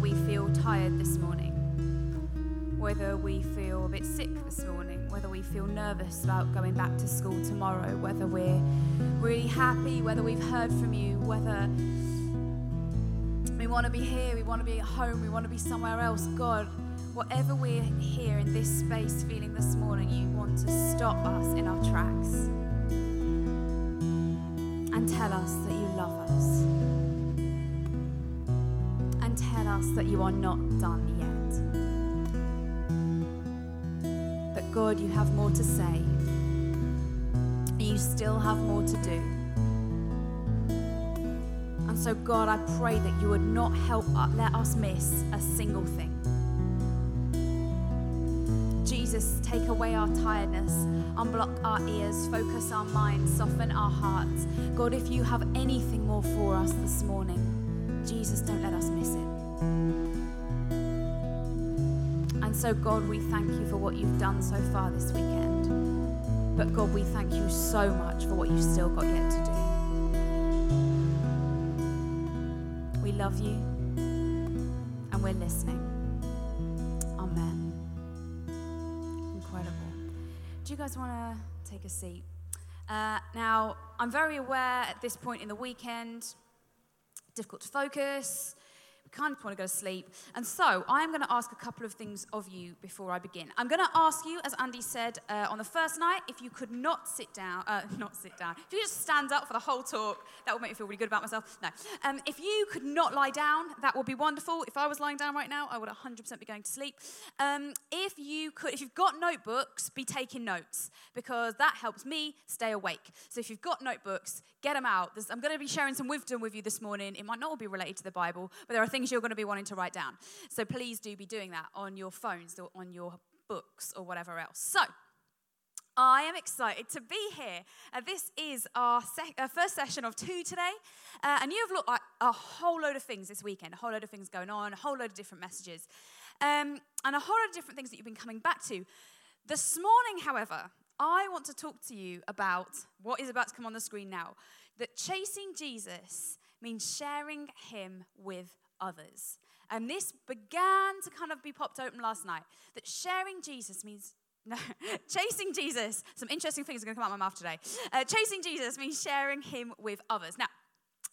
we feel tired this morning, whether we feel a bit sick this morning, whether we feel nervous about going back to school tomorrow, whether we're really happy, whether we've heard from you, whether we want to be here, we want to be at home, we want to be somewhere else. God, whatever we're here in this space feeling this morning, you want to stop us in our tracks and tell us that you love us that you are not done yet. That God, you have more to say, you still have more to do. And so, God, I pray that you would not help us, let us miss a single thing. Jesus, take away our tiredness, unblock our ears, focus our minds, soften our hearts. God, if you have anything more for us this morning, Jesus, don't let us miss it. And so, God, we thank you for what you've done so far this weekend. But, God, we thank you so much for what you've still got yet to do. We love you and we're listening. Amen. Incredible. Do you guys want to take a seat? Uh, now, I'm very aware at this point in the weekend, difficult to focus, kind of want to go to sleep. And so I'm going to ask a couple of things of you before I begin. I'm going to ask you, as Andy said uh, on the first night, if you could not sit down, uh, not sit down, if you just stand up for the whole talk, that would make me feel really good about myself. No. Um, if you could not lie down, that would be wonderful. If I was lying down right now, I would 100% be going to sleep. Um, if you could, if you've got notebooks, be taking notes because that helps me stay awake. So if you've got notebooks, get them out. There's, I'm going to be sharing some wisdom with you this morning. It might not all be related to the Bible, but there are things you're going to be wanting to write down. So please do be doing that on your phones or on your books or whatever else. So, I am excited to be here. Uh, this is our, sec- our, first session of two today. Uh, and you have looked at a whole load of things this weekend, a whole load of things going on, a whole load of different messages, um, and a whole load of different things that you've been coming back to. This morning, however, I want to talk to you about what is about to come on the screen now that chasing Jesus means sharing him with others. And this began to kind of be popped open last night. That sharing Jesus means no, chasing Jesus. Some interesting things are going to come out of my mouth today. Uh, chasing Jesus means sharing him with others. Now,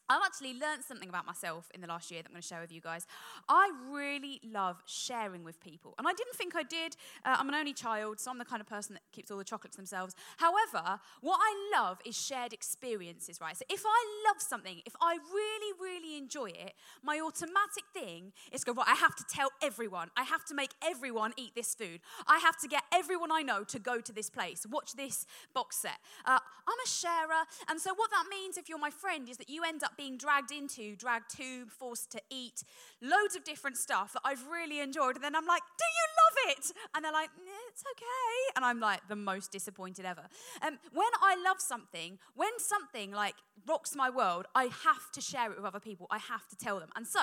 I've actually learned something about myself in the last year that I'm going to share with you guys. I really love sharing with people. And I didn't think I did. Uh, I'm an only child, so I'm the kind of person that keeps all the chocolates themselves. However, what I love is shared experiences, right? So if I love something, if I really, really enjoy it, my automatic thing is go, right, I have to tell everyone. I have to make everyone eat this food. I have to get everyone I know to go to this place, watch this box set. Uh, I'm a sharer. And so what that means if you're my friend is that you end up being dragged into, dragged to, forced to eat, loads of different stuff that I've really enjoyed. And then I'm like, Do you love it? And they're like, It's okay. And I'm like, the most disappointed ever. Um, when I love something, when something like rocks my world, I have to share it with other people. I have to tell them. And so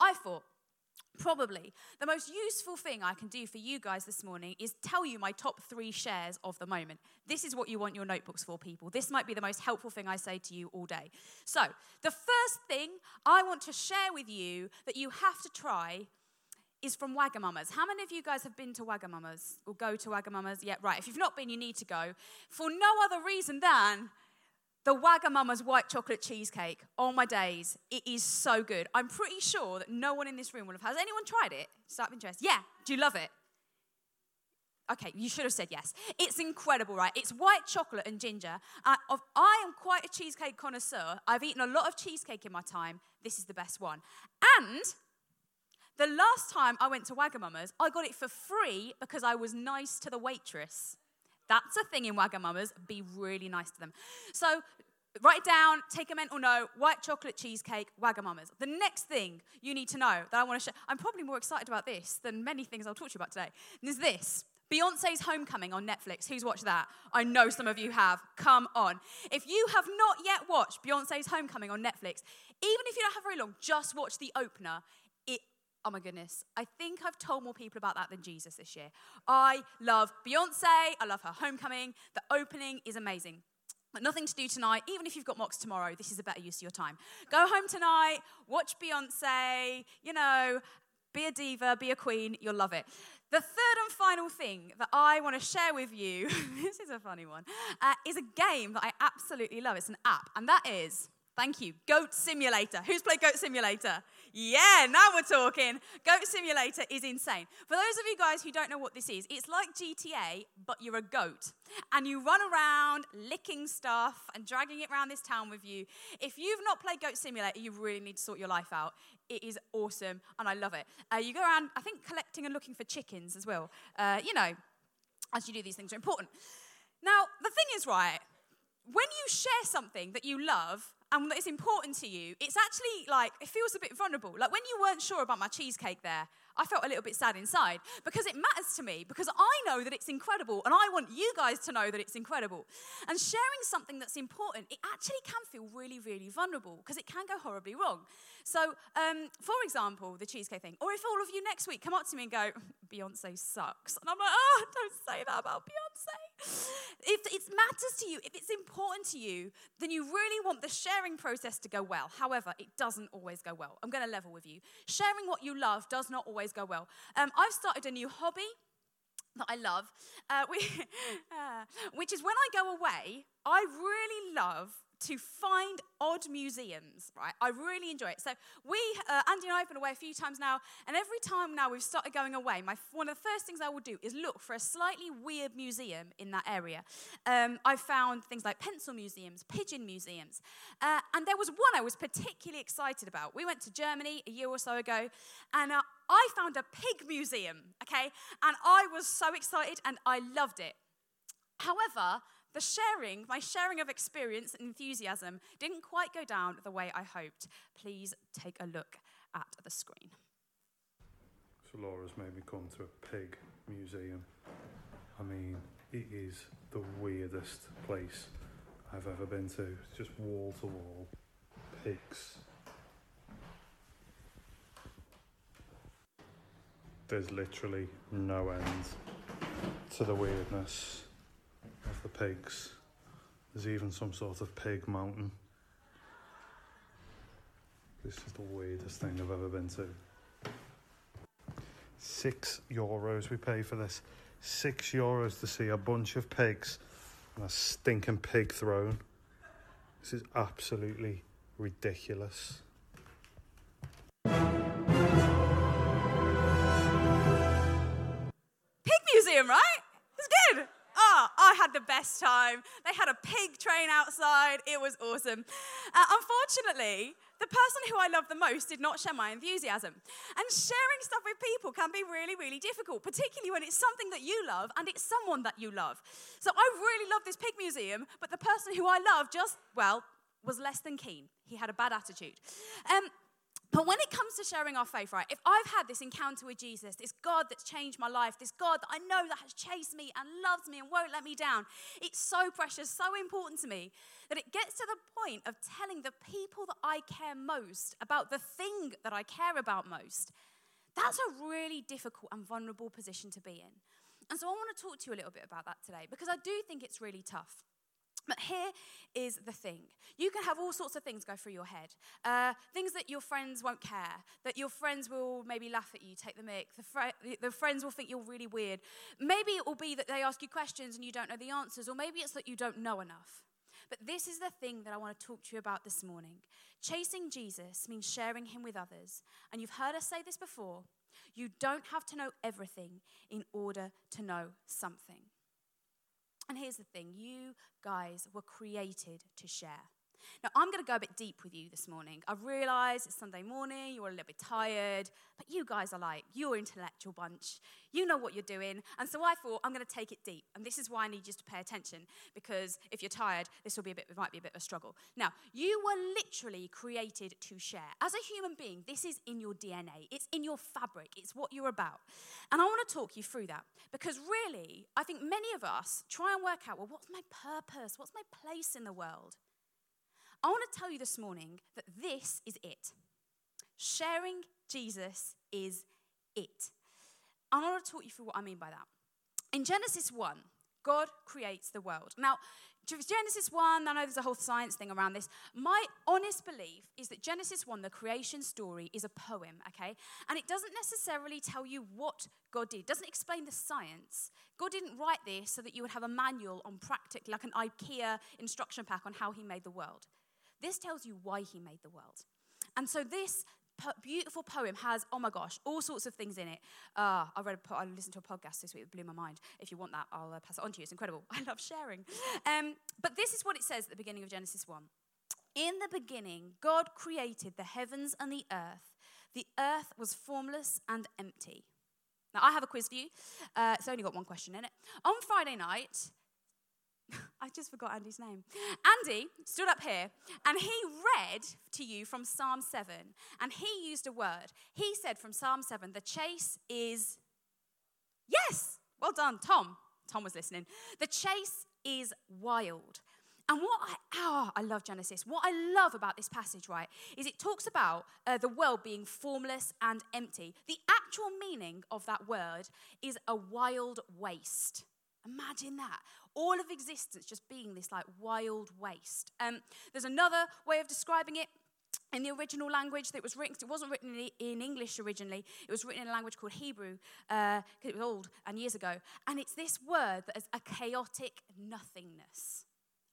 I thought, Probably the most useful thing I can do for you guys this morning is tell you my top three shares of the moment. This is what you want your notebooks for, people. This might be the most helpful thing I say to you all day. So, the first thing I want to share with you that you have to try is from Wagamama's. How many of you guys have been to Wagamama's or go to Wagamama's? Yeah, right. If you've not been, you need to go for no other reason than the Wagamama's white chocolate cheesecake. Oh my days, it is so good. I'm pretty sure that no one in this room will have. Has anyone tried it? Just of interest. Yeah. Do you love it? Okay, you should have said yes. It's incredible, right? It's white chocolate and ginger. Uh, I, I am quite a cheesecake connoisseur. I've eaten a lot of cheesecake in my time. This is the best one. And the last time I went to Wagamama's, I got it for free because I was nice to the waitress. That's a thing in Wagamama's. Be really nice to them. So write down, take a mental note, white chocolate cheesecake, Wagamama's. The next thing you need to know that I want to share, I'm probably more excited about this than many things I'll talk to you about today, is this. Beyonce's Homecoming on Netflix. Who's watched that? I know some of you have. Come on. If you have not yet watched Beyonce's Homecoming on Netflix, even if you don't have very long, just watch the opener. Oh my goodness. I think I've told more people about that than Jesus this year. I love Beyonce. I love her homecoming. The opening is amazing. But nothing to do tonight. Even if you've got mocks tomorrow, this is a better use of your time. Go home tonight, watch Beyonce, you know, Be a diva, be a queen, you'll love it. The third and final thing that I want to share with you, this is a funny one, uh, is a game that I absolutely love. It's an app, and that is Thank you. Goat Simulator. Who's played Goat Simulator? Yeah, now we're talking. Goat Simulator is insane. For those of you guys who don't know what this is, it's like GTA, but you're a goat. And you run around licking stuff and dragging it around this town with you. If you've not played Goat Simulator, you really need to sort your life out. It is awesome, and I love it. Uh, you go around, I think, collecting and looking for chickens as well. Uh, you know, as you do, these things are important. Now, the thing is, right, when you share something that you love and that is important to you, it's actually like, it feels a bit vulnerable. Like when you weren't sure about my cheesecake there, I felt a little bit sad inside because it matters to me because I know that it's incredible and I want you guys to know that it's incredible. And sharing something that's important, it actually can feel really, really vulnerable because it can go horribly wrong. So, um, for example, the cheesecake thing, or if all of you next week come up to me and go, Beyonce sucks, and I'm like, oh, don't say that about Beyonce. If it matters to you, if it's important to you, then you really want the sharing process to go well. However, it doesn't always go well. I'm going to level with you. Sharing what you love does not always go well. Um, I've started a new hobby that I love, uh, which is when I go away, I really love to find odd museums, right? I really enjoy it. So we, uh, Andy and I have been away a few times now, and every time now we've started going away, my, one of the first things I will do is look for a slightly weird museum in that area. Um, I found things like pencil museums, pigeon museums, uh, and there was one I was particularly excited about. We went to Germany a year or so ago, and uh, I found a pig museum, okay? And I was so excited and I loved it. However, the sharing, my sharing of experience and enthusiasm, didn't quite go down the way I hoped. Please take a look at the screen. So Laura's made me come to a pig museum. I mean, it is the weirdest place I've ever been to. It's just wall to wall pigs. There's literally no end to the weirdness of the pigs. There's even some sort of pig mountain. This is the weirdest thing I've ever been to. Six euros we pay for this. Six euros to see a bunch of pigs and a stinking pig throne. This is absolutely ridiculous. Time. They had a pig train outside. It was awesome. Uh, unfortunately, the person who I love the most did not share my enthusiasm. And sharing stuff with people can be really, really difficult, particularly when it's something that you love and it's someone that you love. So I really love this pig museum, but the person who I love just, well, was less than keen. He had a bad attitude. Um, but when it comes to sharing our faith, right, if I've had this encounter with Jesus, this God that's changed my life, this God that I know that has chased me and loves me and won't let me down, it's so precious, so important to me that it gets to the point of telling the people that I care most about the thing that I care about most. That's a really difficult and vulnerable position to be in. And so I want to talk to you a little bit about that today because I do think it's really tough. But here is the thing you can have all sorts of things go through your head. Uh, things that your friends won't care, that your friends will maybe laugh at you, take the mic, the, fr- the friends will think you're really weird. Maybe it will be that they ask you questions and you don't know the answers, or maybe it's that you don't know enough. But this is the thing that I want to talk to you about this morning. Chasing Jesus means sharing him with others. And you've heard us say this before you don't have to know everything in order to know something. And here's the thing you guys were created to share. Now, I'm going to go a bit deep with you this morning. I realize it's Sunday morning, you're a little bit tired, but you guys are like, you're intellectual bunch. You know what you're doing. And so I thought, I'm going to take it deep. And this is why I need you to pay attention, because if you're tired, this will be a bit, it might be a bit of a struggle. Now, you were literally created to share. As a human being, this is in your DNA, it's in your fabric, it's what you're about. And I want to talk you through that, because really, I think many of us try and work out, well, what's my purpose? What's my place in the world? I want to tell you this morning that this is it. Sharing Jesus is it. I want to talk you through what I mean by that. In Genesis 1, God creates the world. Now, Genesis 1, I know there's a whole science thing around this. My honest belief is that Genesis 1, the creation story, is a poem, okay? And it doesn't necessarily tell you what God did, it doesn't explain the science. God didn't write this so that you would have a manual on practically, like an IKEA instruction pack on how he made the world. This tells you why he made the world. And so this po- beautiful poem has, oh my gosh, all sorts of things in it. Uh, I read, a, I listened to a podcast this week, it blew my mind. If you want that, I'll uh, pass it on to you. It's incredible. I love sharing. Um, but this is what it says at the beginning of Genesis 1. In the beginning, God created the heavens and the earth. The earth was formless and empty. Now, I have a quiz for you. Uh, it's only got one question in it. On Friday night, I just forgot Andy's name. Andy stood up here and he read to you from Psalm 7 and he used a word. He said from Psalm 7, the chase is, yes, well done, Tom. Tom was listening. The chase is wild. And what I, oh, I love Genesis. What I love about this passage, right, is it talks about uh, the world being formless and empty. The actual meaning of that word is a wild waste. Imagine that all of existence just being this like wild waste. Um, there's another way of describing it. In the original language that was written, it wasn't written in English originally. It was written in a language called Hebrew, because uh, it was old and years ago. And it's this word that is a chaotic nothingness.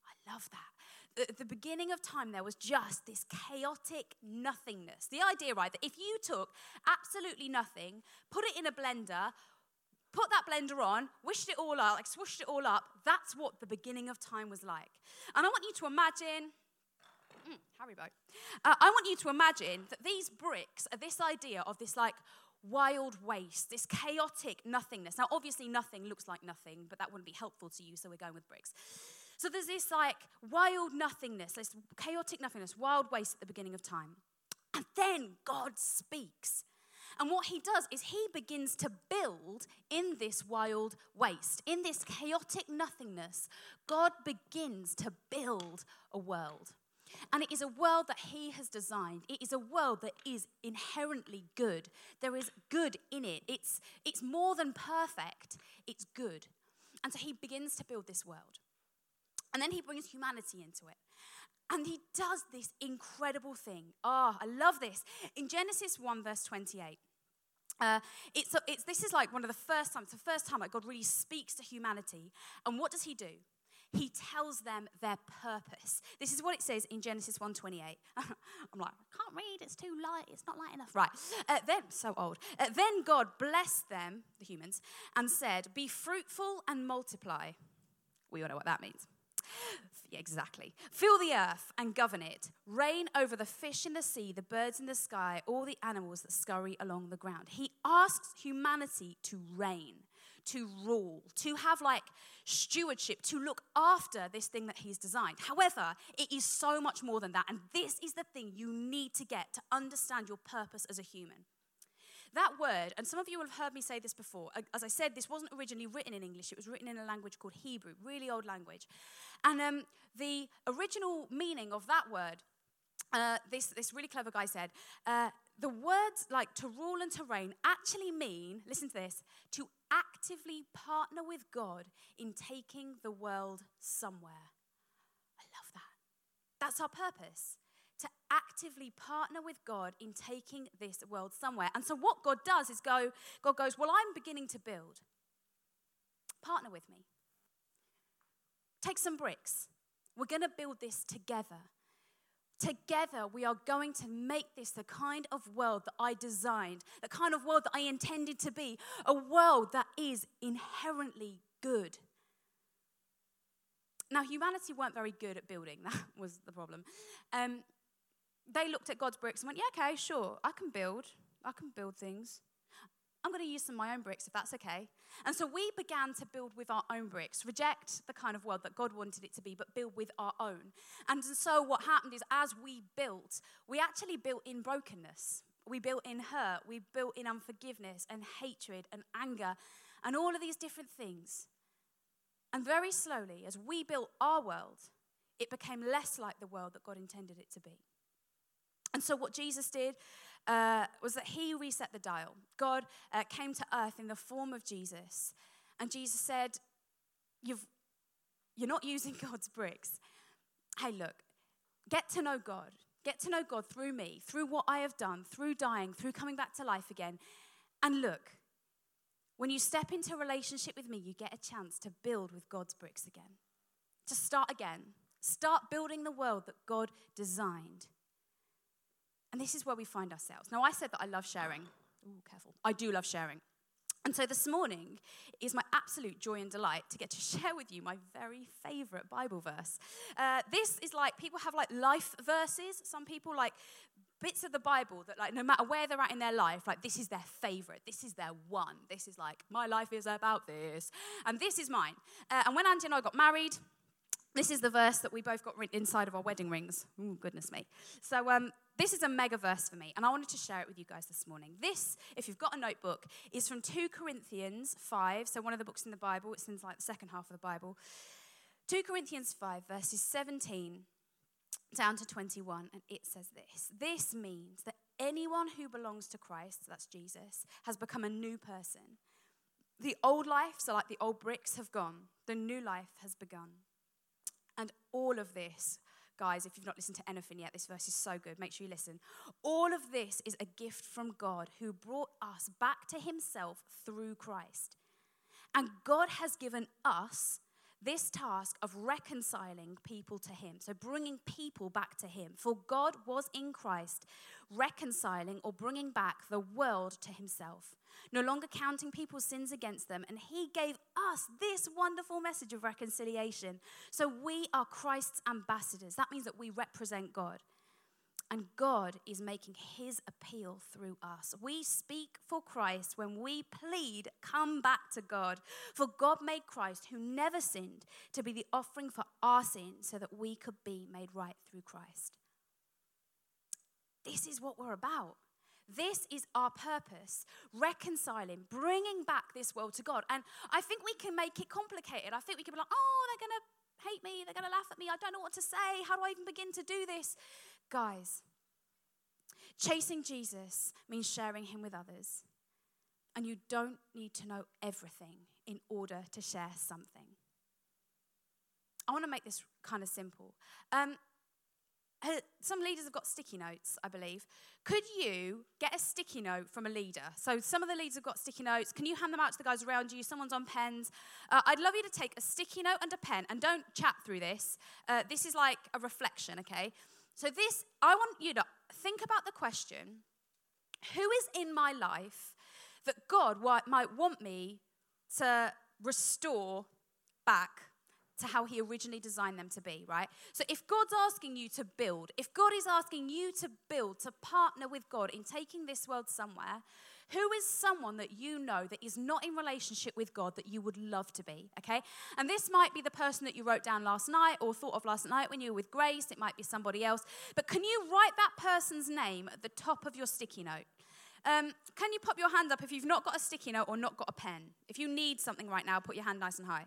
I love that. At the beginning of time, there was just this chaotic nothingness. The idea, right, that if you took absolutely nothing, put it in a blender, put that blender on, wished it all up, like swooshed it all up. That's what the beginning of time was like. And I want you to imagine. Mm. Uh, I want you to imagine that these bricks are this idea of this like wild waste, this chaotic nothingness. Now, obviously, nothing looks like nothing, but that wouldn't be helpful to you, so we're going with bricks. So there's this like wild nothingness, this chaotic nothingness, wild waste at the beginning of time. And then God speaks. And what he does is he begins to build in this wild waste, in this chaotic nothingness. God begins to build a world. And it is a world that he has designed. It is a world that is inherently good. There is good in it. It's, it's more than perfect, it's good. And so he begins to build this world. And then he brings humanity into it. And he does this incredible thing. Oh, I love this. In Genesis 1, verse 28, uh, it's, it's, this is like one of the first times, the first time that God really speaks to humanity. And what does he do? He tells them their purpose. This is what it says in Genesis 1:28. I'm like, I can't read. It's too light. It's not light enough. Right. Uh, then, so old. Uh, then God blessed them, the humans, and said, "Be fruitful and multiply." We all know what that means. Exactly. Fill the earth and govern it. Reign over the fish in the sea, the birds in the sky, all the animals that scurry along the ground. He asks humanity to reign, to rule, to have like stewardship, to look after this thing that he's designed. However, it is so much more than that. And this is the thing you need to get to understand your purpose as a human. That word, and some of you will have heard me say this before. As I said, this wasn't originally written in English, it was written in a language called Hebrew, really old language. And um, the original meaning of that word, uh, this, this really clever guy said, uh, the words like to rule and to reign actually mean, listen to this, to actively partner with God in taking the world somewhere. I love that. That's our purpose to actively partner with God in taking this world somewhere. And so what God does is go, God goes, Well, I'm beginning to build. Partner with me. Take some bricks. We're going to build this together. Together, we are going to make this the kind of world that I designed, the kind of world that I intended to be, a world that is inherently good. Now, humanity weren't very good at building, that was the problem. Um, they looked at God's bricks and went, Yeah, okay, sure, I can build. I can build things. I'm going to use some of my own bricks if that's okay. And so we began to build with our own bricks, reject the kind of world that God wanted it to be, but build with our own. And so what happened is as we built, we actually built in brokenness. We built in hurt. We built in unforgiveness and hatred and anger and all of these different things. And very slowly, as we built our world, it became less like the world that God intended it to be. And so, what Jesus did uh, was that he reset the dial. God uh, came to earth in the form of Jesus. And Jesus said, you've, you're not using God's bricks. Hey, look, get to know God. Get to know God through me, through what I have done, through dying, through coming back to life again. And look, when you step into a relationship with me, you get a chance to build with God's bricks again, to start again. Start building the world that God designed. And this is where we find ourselves. Now, I said that I love sharing. Ooh, careful. I do love sharing. And so this morning is my absolute joy and delight to get to share with you my very favorite Bible verse. Uh, this is like people have like life verses. Some people like bits of the Bible that, like, no matter where they're at in their life, like, this is their favorite. This is their one. This is like, my life is about this. And this is mine. Uh, and when Andy and I got married, this is the verse that we both got inside of our wedding rings. Oh, goodness me. So, um, this is a mega verse for me, and I wanted to share it with you guys this morning. This, if you've got a notebook, is from 2 Corinthians 5, so one of the books in the Bible. It's in like the second half of the Bible. 2 Corinthians 5, verses 17 down to 21, and it says this This means that anyone who belongs to Christ, that's Jesus, has become a new person. The old life, so like the old bricks, have gone, the new life has begun. All of this, guys, if you've not listened to anything yet, this verse is so good. Make sure you listen. All of this is a gift from God who brought us back to himself through Christ. And God has given us this task of reconciling people to Him, so bringing people back to Him. For God was in Christ reconciling or bringing back the world to Himself, no longer counting people's sins against them, and He gave us this wonderful message of reconciliation. So we are Christ's ambassadors. That means that we represent God. And God is making his appeal through us. We speak for Christ when we plead, come back to God. For God made Christ, who never sinned, to be the offering for our sins so that we could be made right through Christ. This is what we're about. This is our purpose reconciling, bringing back this world to God. And I think we can make it complicated. I think we can be like, oh, they're going to hate me. They're going to laugh at me. I don't know what to say. How do I even begin to do this? Guys, chasing Jesus means sharing him with others. And you don't need to know everything in order to share something. I want to make this kind of simple. Um, some leaders have got sticky notes, I believe. Could you get a sticky note from a leader? So, some of the leaders have got sticky notes. Can you hand them out to the guys around you? Someone's on pens. Uh, I'd love you to take a sticky note and a pen, and don't chat through this. Uh, this is like a reflection, okay? So, this, I want you to think about the question who is in my life that God might want me to restore back to how He originally designed them to be, right? So, if God's asking you to build, if God is asking you to build, to partner with God in taking this world somewhere, who is someone that you know that is not in relationship with God that you would love to be? Okay? And this might be the person that you wrote down last night or thought of last night when you were with Grace. It might be somebody else. But can you write that person's name at the top of your sticky note? Um, can you pop your hand up if you've not got a sticky note or not got a pen? If you need something right now, put your hand nice and high.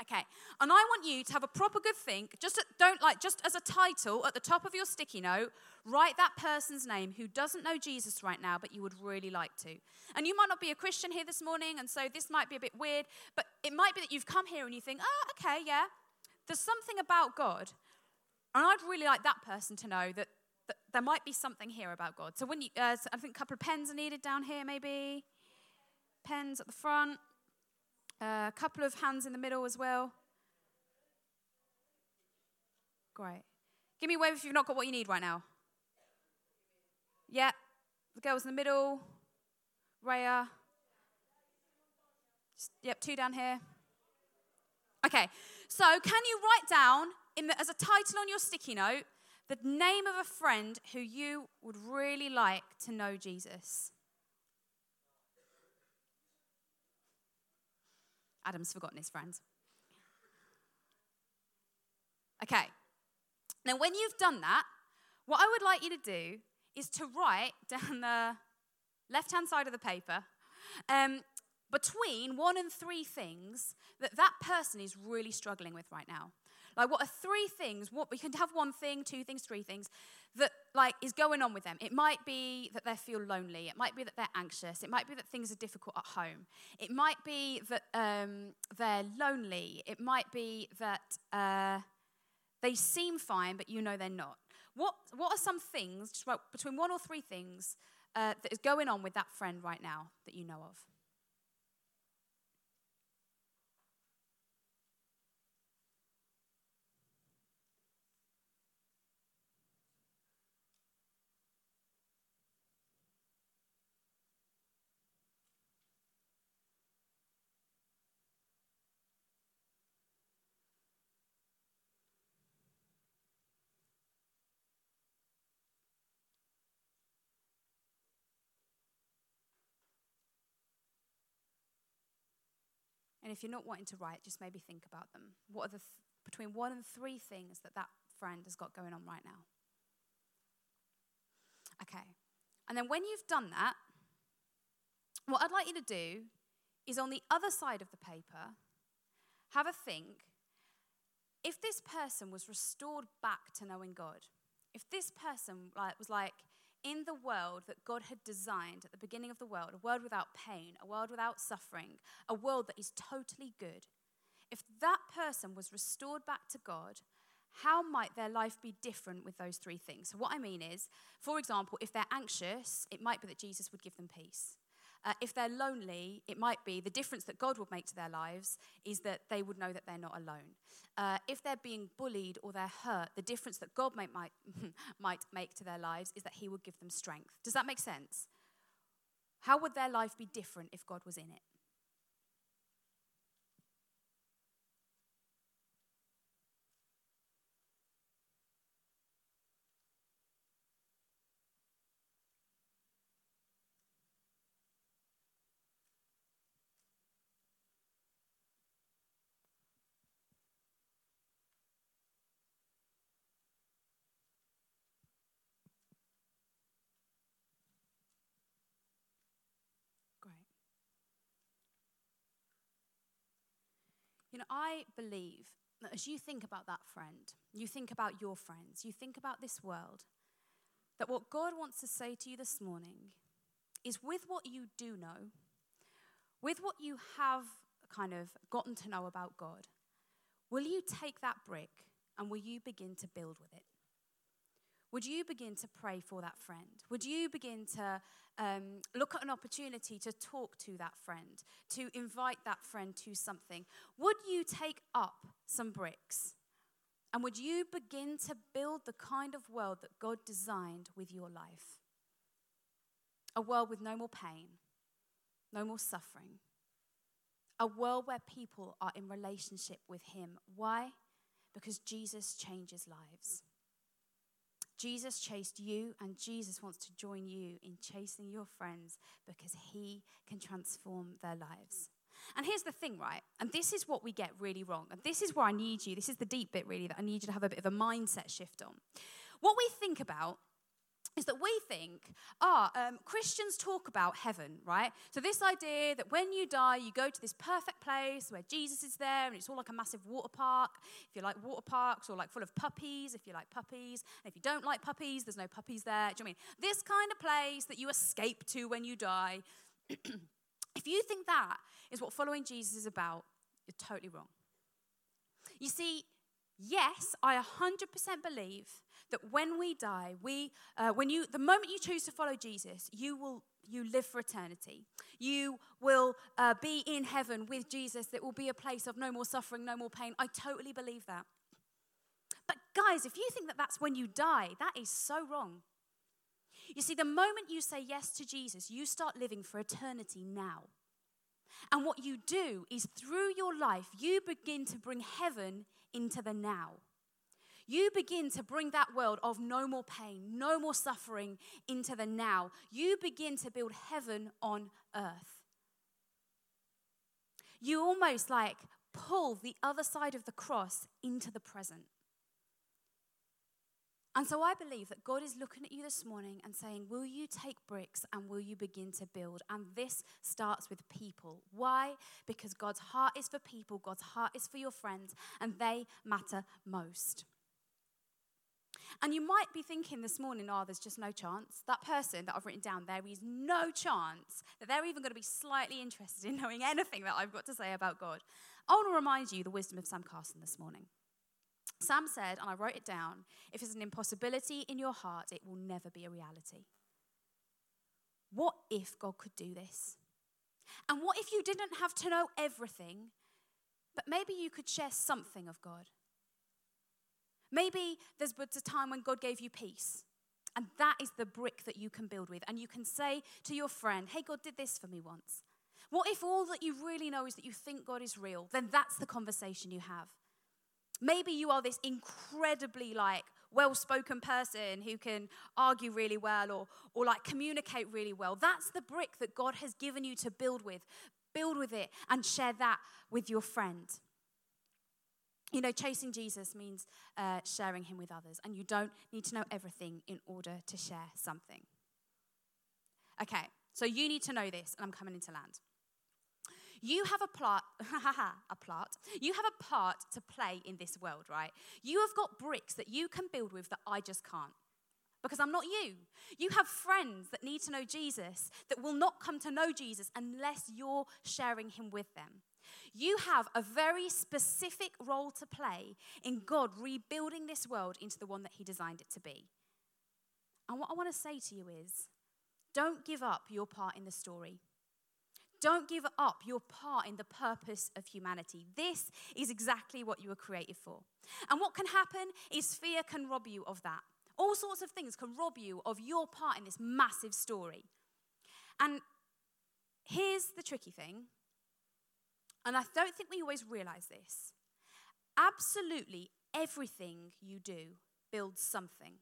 Okay, and I want you to have a proper good think. Just don't like just as a title at the top of your sticky note, write that person's name who doesn't know Jesus right now, but you would really like to. And you might not be a Christian here this morning, and so this might be a bit weird, but it might be that you've come here and you think, oh, okay, yeah, there's something about God, and I'd really like that person to know that, that there might be something here about God. So when you, uh, so I think a couple of pens are needed down here, maybe pens at the front. A couple of hands in the middle as well. Great. Give me a wave if you've not got what you need right now. Yeah. The girls in the middle. Raya. Yep, two down here. Okay, so can you write down the, as a title on your sticky note the name of a friend who you would really like to know Jesus? Adam's forgotten his friends. Okay. Now, when you've done that, what I would like you to do is to write down the left hand side of the paper um, between one and three things that that person is really struggling with right now. Like, what are three things? What we can have one thing, two things, three things that like is going on with them. It might be that they feel lonely. It might be that they're anxious. It might be that things are difficult at home. It might be that um, they're lonely. It might be that uh, they seem fine, but you know they're not. What, what are some things, just between one or three things, uh, that is going on with that friend right now that you know of? And if you're not wanting to write, just maybe think about them. What are the th- between one and three things that that friend has got going on right now? Okay. And then when you've done that, what I'd like you to do is on the other side of the paper, have a think. If this person was restored back to knowing God, if this person like, was like, in the world that God had designed at the beginning of the world, a world without pain, a world without suffering, a world that is totally good, if that person was restored back to God, how might their life be different with those three things? So, what I mean is, for example, if they're anxious, it might be that Jesus would give them peace. Uh, if they're lonely, it might be the difference that God would make to their lives is that they would know that they're not alone. Uh, if they're being bullied or they're hurt, the difference that God might, might, might make to their lives is that He would give them strength. Does that make sense? How would their life be different if God was in it? You know, I believe that as you think about that friend, you think about your friends, you think about this world, that what God wants to say to you this morning is with what you do know, with what you have kind of gotten to know about God, will you take that brick and will you begin to build with it? Would you begin to pray for that friend? Would you begin to um, look at an opportunity to talk to that friend, to invite that friend to something? Would you take up some bricks? And would you begin to build the kind of world that God designed with your life? A world with no more pain, no more suffering. A world where people are in relationship with Him. Why? Because Jesus changes lives. Jesus chased you, and Jesus wants to join you in chasing your friends because he can transform their lives. And here's the thing, right? And this is what we get really wrong. And this is where I need you. This is the deep bit, really, that I need you to have a bit of a mindset shift on. What we think about is that we think, ah, um, Christians talk about heaven, right? So, this idea that when you die, you go to this perfect place where Jesus is there and it's all like a massive water park. If you like water parks or like full of puppies, if you like puppies. And if you don't like puppies, there's no puppies there. Do you know what I mean? This kind of place that you escape to when you die. if you think that is what following Jesus is about, you're totally wrong. You see, yes, I 100% believe that when we die, we, uh, when you, the moment you choose to follow Jesus, you will you live for eternity. You will uh, be in heaven with Jesus. It will be a place of no more suffering, no more pain. I totally believe that. But guys, if you think that that's when you die, that is so wrong. You see, the moment you say yes to Jesus, you start living for eternity now. And what you do is through your life, you begin to bring heaven into the now you begin to bring that world of no more pain, no more suffering into the now. You begin to build heaven on earth. You almost like pull the other side of the cross into the present. And so I believe that God is looking at you this morning and saying, Will you take bricks and will you begin to build? And this starts with people. Why? Because God's heart is for people, God's heart is for your friends, and they matter most. And you might be thinking this morning, oh, there's just no chance. That person that I've written down, there is no chance that they're even going to be slightly interested in knowing anything that I've got to say about God. I want to remind you the wisdom of Sam Carson this morning. Sam said, and I wrote it down if it's an impossibility in your heart, it will never be a reality. What if God could do this? And what if you didn't have to know everything, but maybe you could share something of God? Maybe there's a time when God gave you peace, and that is the brick that you can build with. And you can say to your friend, Hey, God did this for me once. What if all that you really know is that you think God is real? Then that's the conversation you have. Maybe you are this incredibly like well spoken person who can argue really well or, or like communicate really well. That's the brick that God has given you to build with. Build with it and share that with your friend. You know, chasing Jesus means uh, sharing him with others, and you don't need to know everything in order to share something. Okay, so you need to know this, and I'm coming into land. You have a plot, a plot. You have a part to play in this world, right? You have got bricks that you can build with that I just can't. Because I'm not you. You have friends that need to know Jesus that will not come to know Jesus unless you're sharing him with them. You have a very specific role to play in God rebuilding this world into the one that He designed it to be. And what I want to say to you is don't give up your part in the story. Don't give up your part in the purpose of humanity. This is exactly what you were created for. And what can happen is fear can rob you of that. All sorts of things can rob you of your part in this massive story. And here's the tricky thing, and I don't think we always realize this. Absolutely everything you do builds something.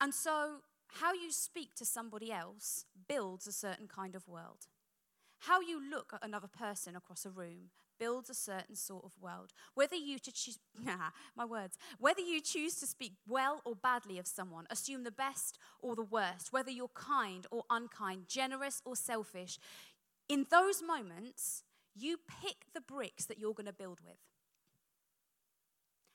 And so how you speak to somebody else builds a certain kind of world. How you look at another person across a room builds a certain sort of world. Whether you choose, my words, whether you choose to speak well or badly of someone, assume the best or the worst, whether you're kind or unkind, generous or selfish, in those moments, you pick the bricks that you're going to build with.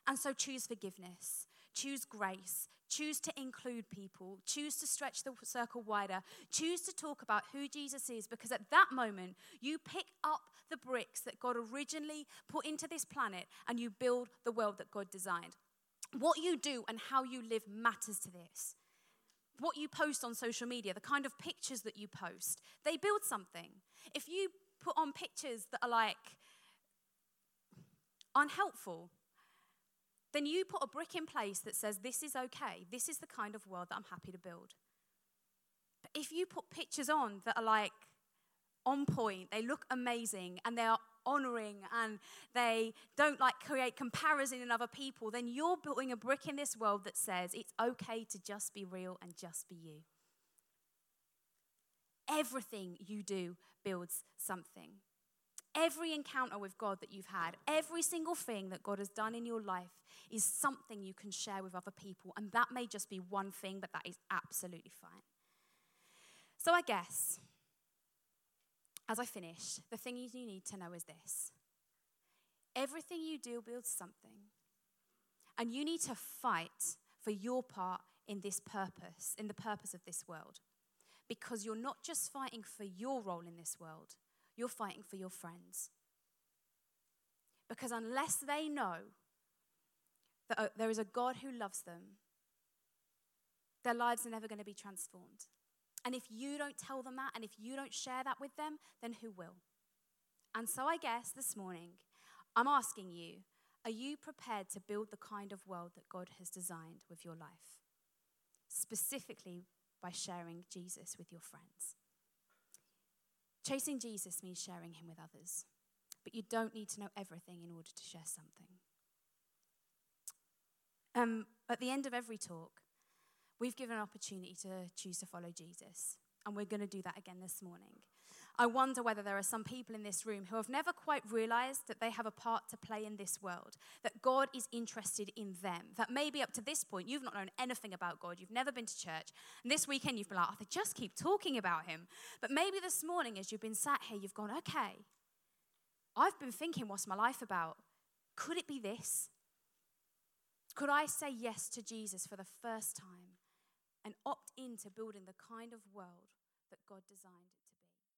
And so choose forgiveness, choose grace, choose to include people, choose to stretch the circle wider, choose to talk about who Jesus is, because at that moment, you pick up the bricks that God originally put into this planet and you build the world that God designed. What you do and how you live matters to this. What you post on social media, the kind of pictures that you post, they build something. If you put on pictures that are like unhelpful, then you put a brick in place that says, This is okay. This is the kind of world that I'm happy to build. But if you put pictures on that are like on point, they look amazing, and they are honoring and they don't like create comparison in other people, then you're building a brick in this world that says it's okay to just be real and just be you. Everything you do builds something. Every encounter with God that you've had, every single thing that God has done in your life is something you can share with other people. And that may just be one thing, but that is absolutely fine. So I guess, as I finish, the thing you need to know is this everything you do builds something. And you need to fight for your part in this purpose, in the purpose of this world because you're not just fighting for your role in this world, you're fighting for your friends. Because unless they know that uh, there is a God who loves them, their lives are never going to be transformed. And if you don't tell them that and if you don't share that with them, then who will? And so I guess this morning, I'm asking you are you prepared to build the kind of world that God has designed with your life? Specifically by sharing Jesus with your friends. Chasing Jesus means sharing him with others, but you don't need to know everything in order to share something. Um, at the end of every talk, we've given an opportunity to choose to follow Jesus, and we're going to do that again this morning. I wonder whether there are some people in this room who have never quite realized that they have a part to play in this world, that God is interested in them, that maybe up to this point you've not known anything about God, you've never been to church, and this weekend you've been like, oh, they just keep talking about Him. But maybe this morning, as you've been sat here, you've gone, okay, I've been thinking, what's my life about? Could it be this? Could I say yes to Jesus for the first time and opt into building the kind of world that God designed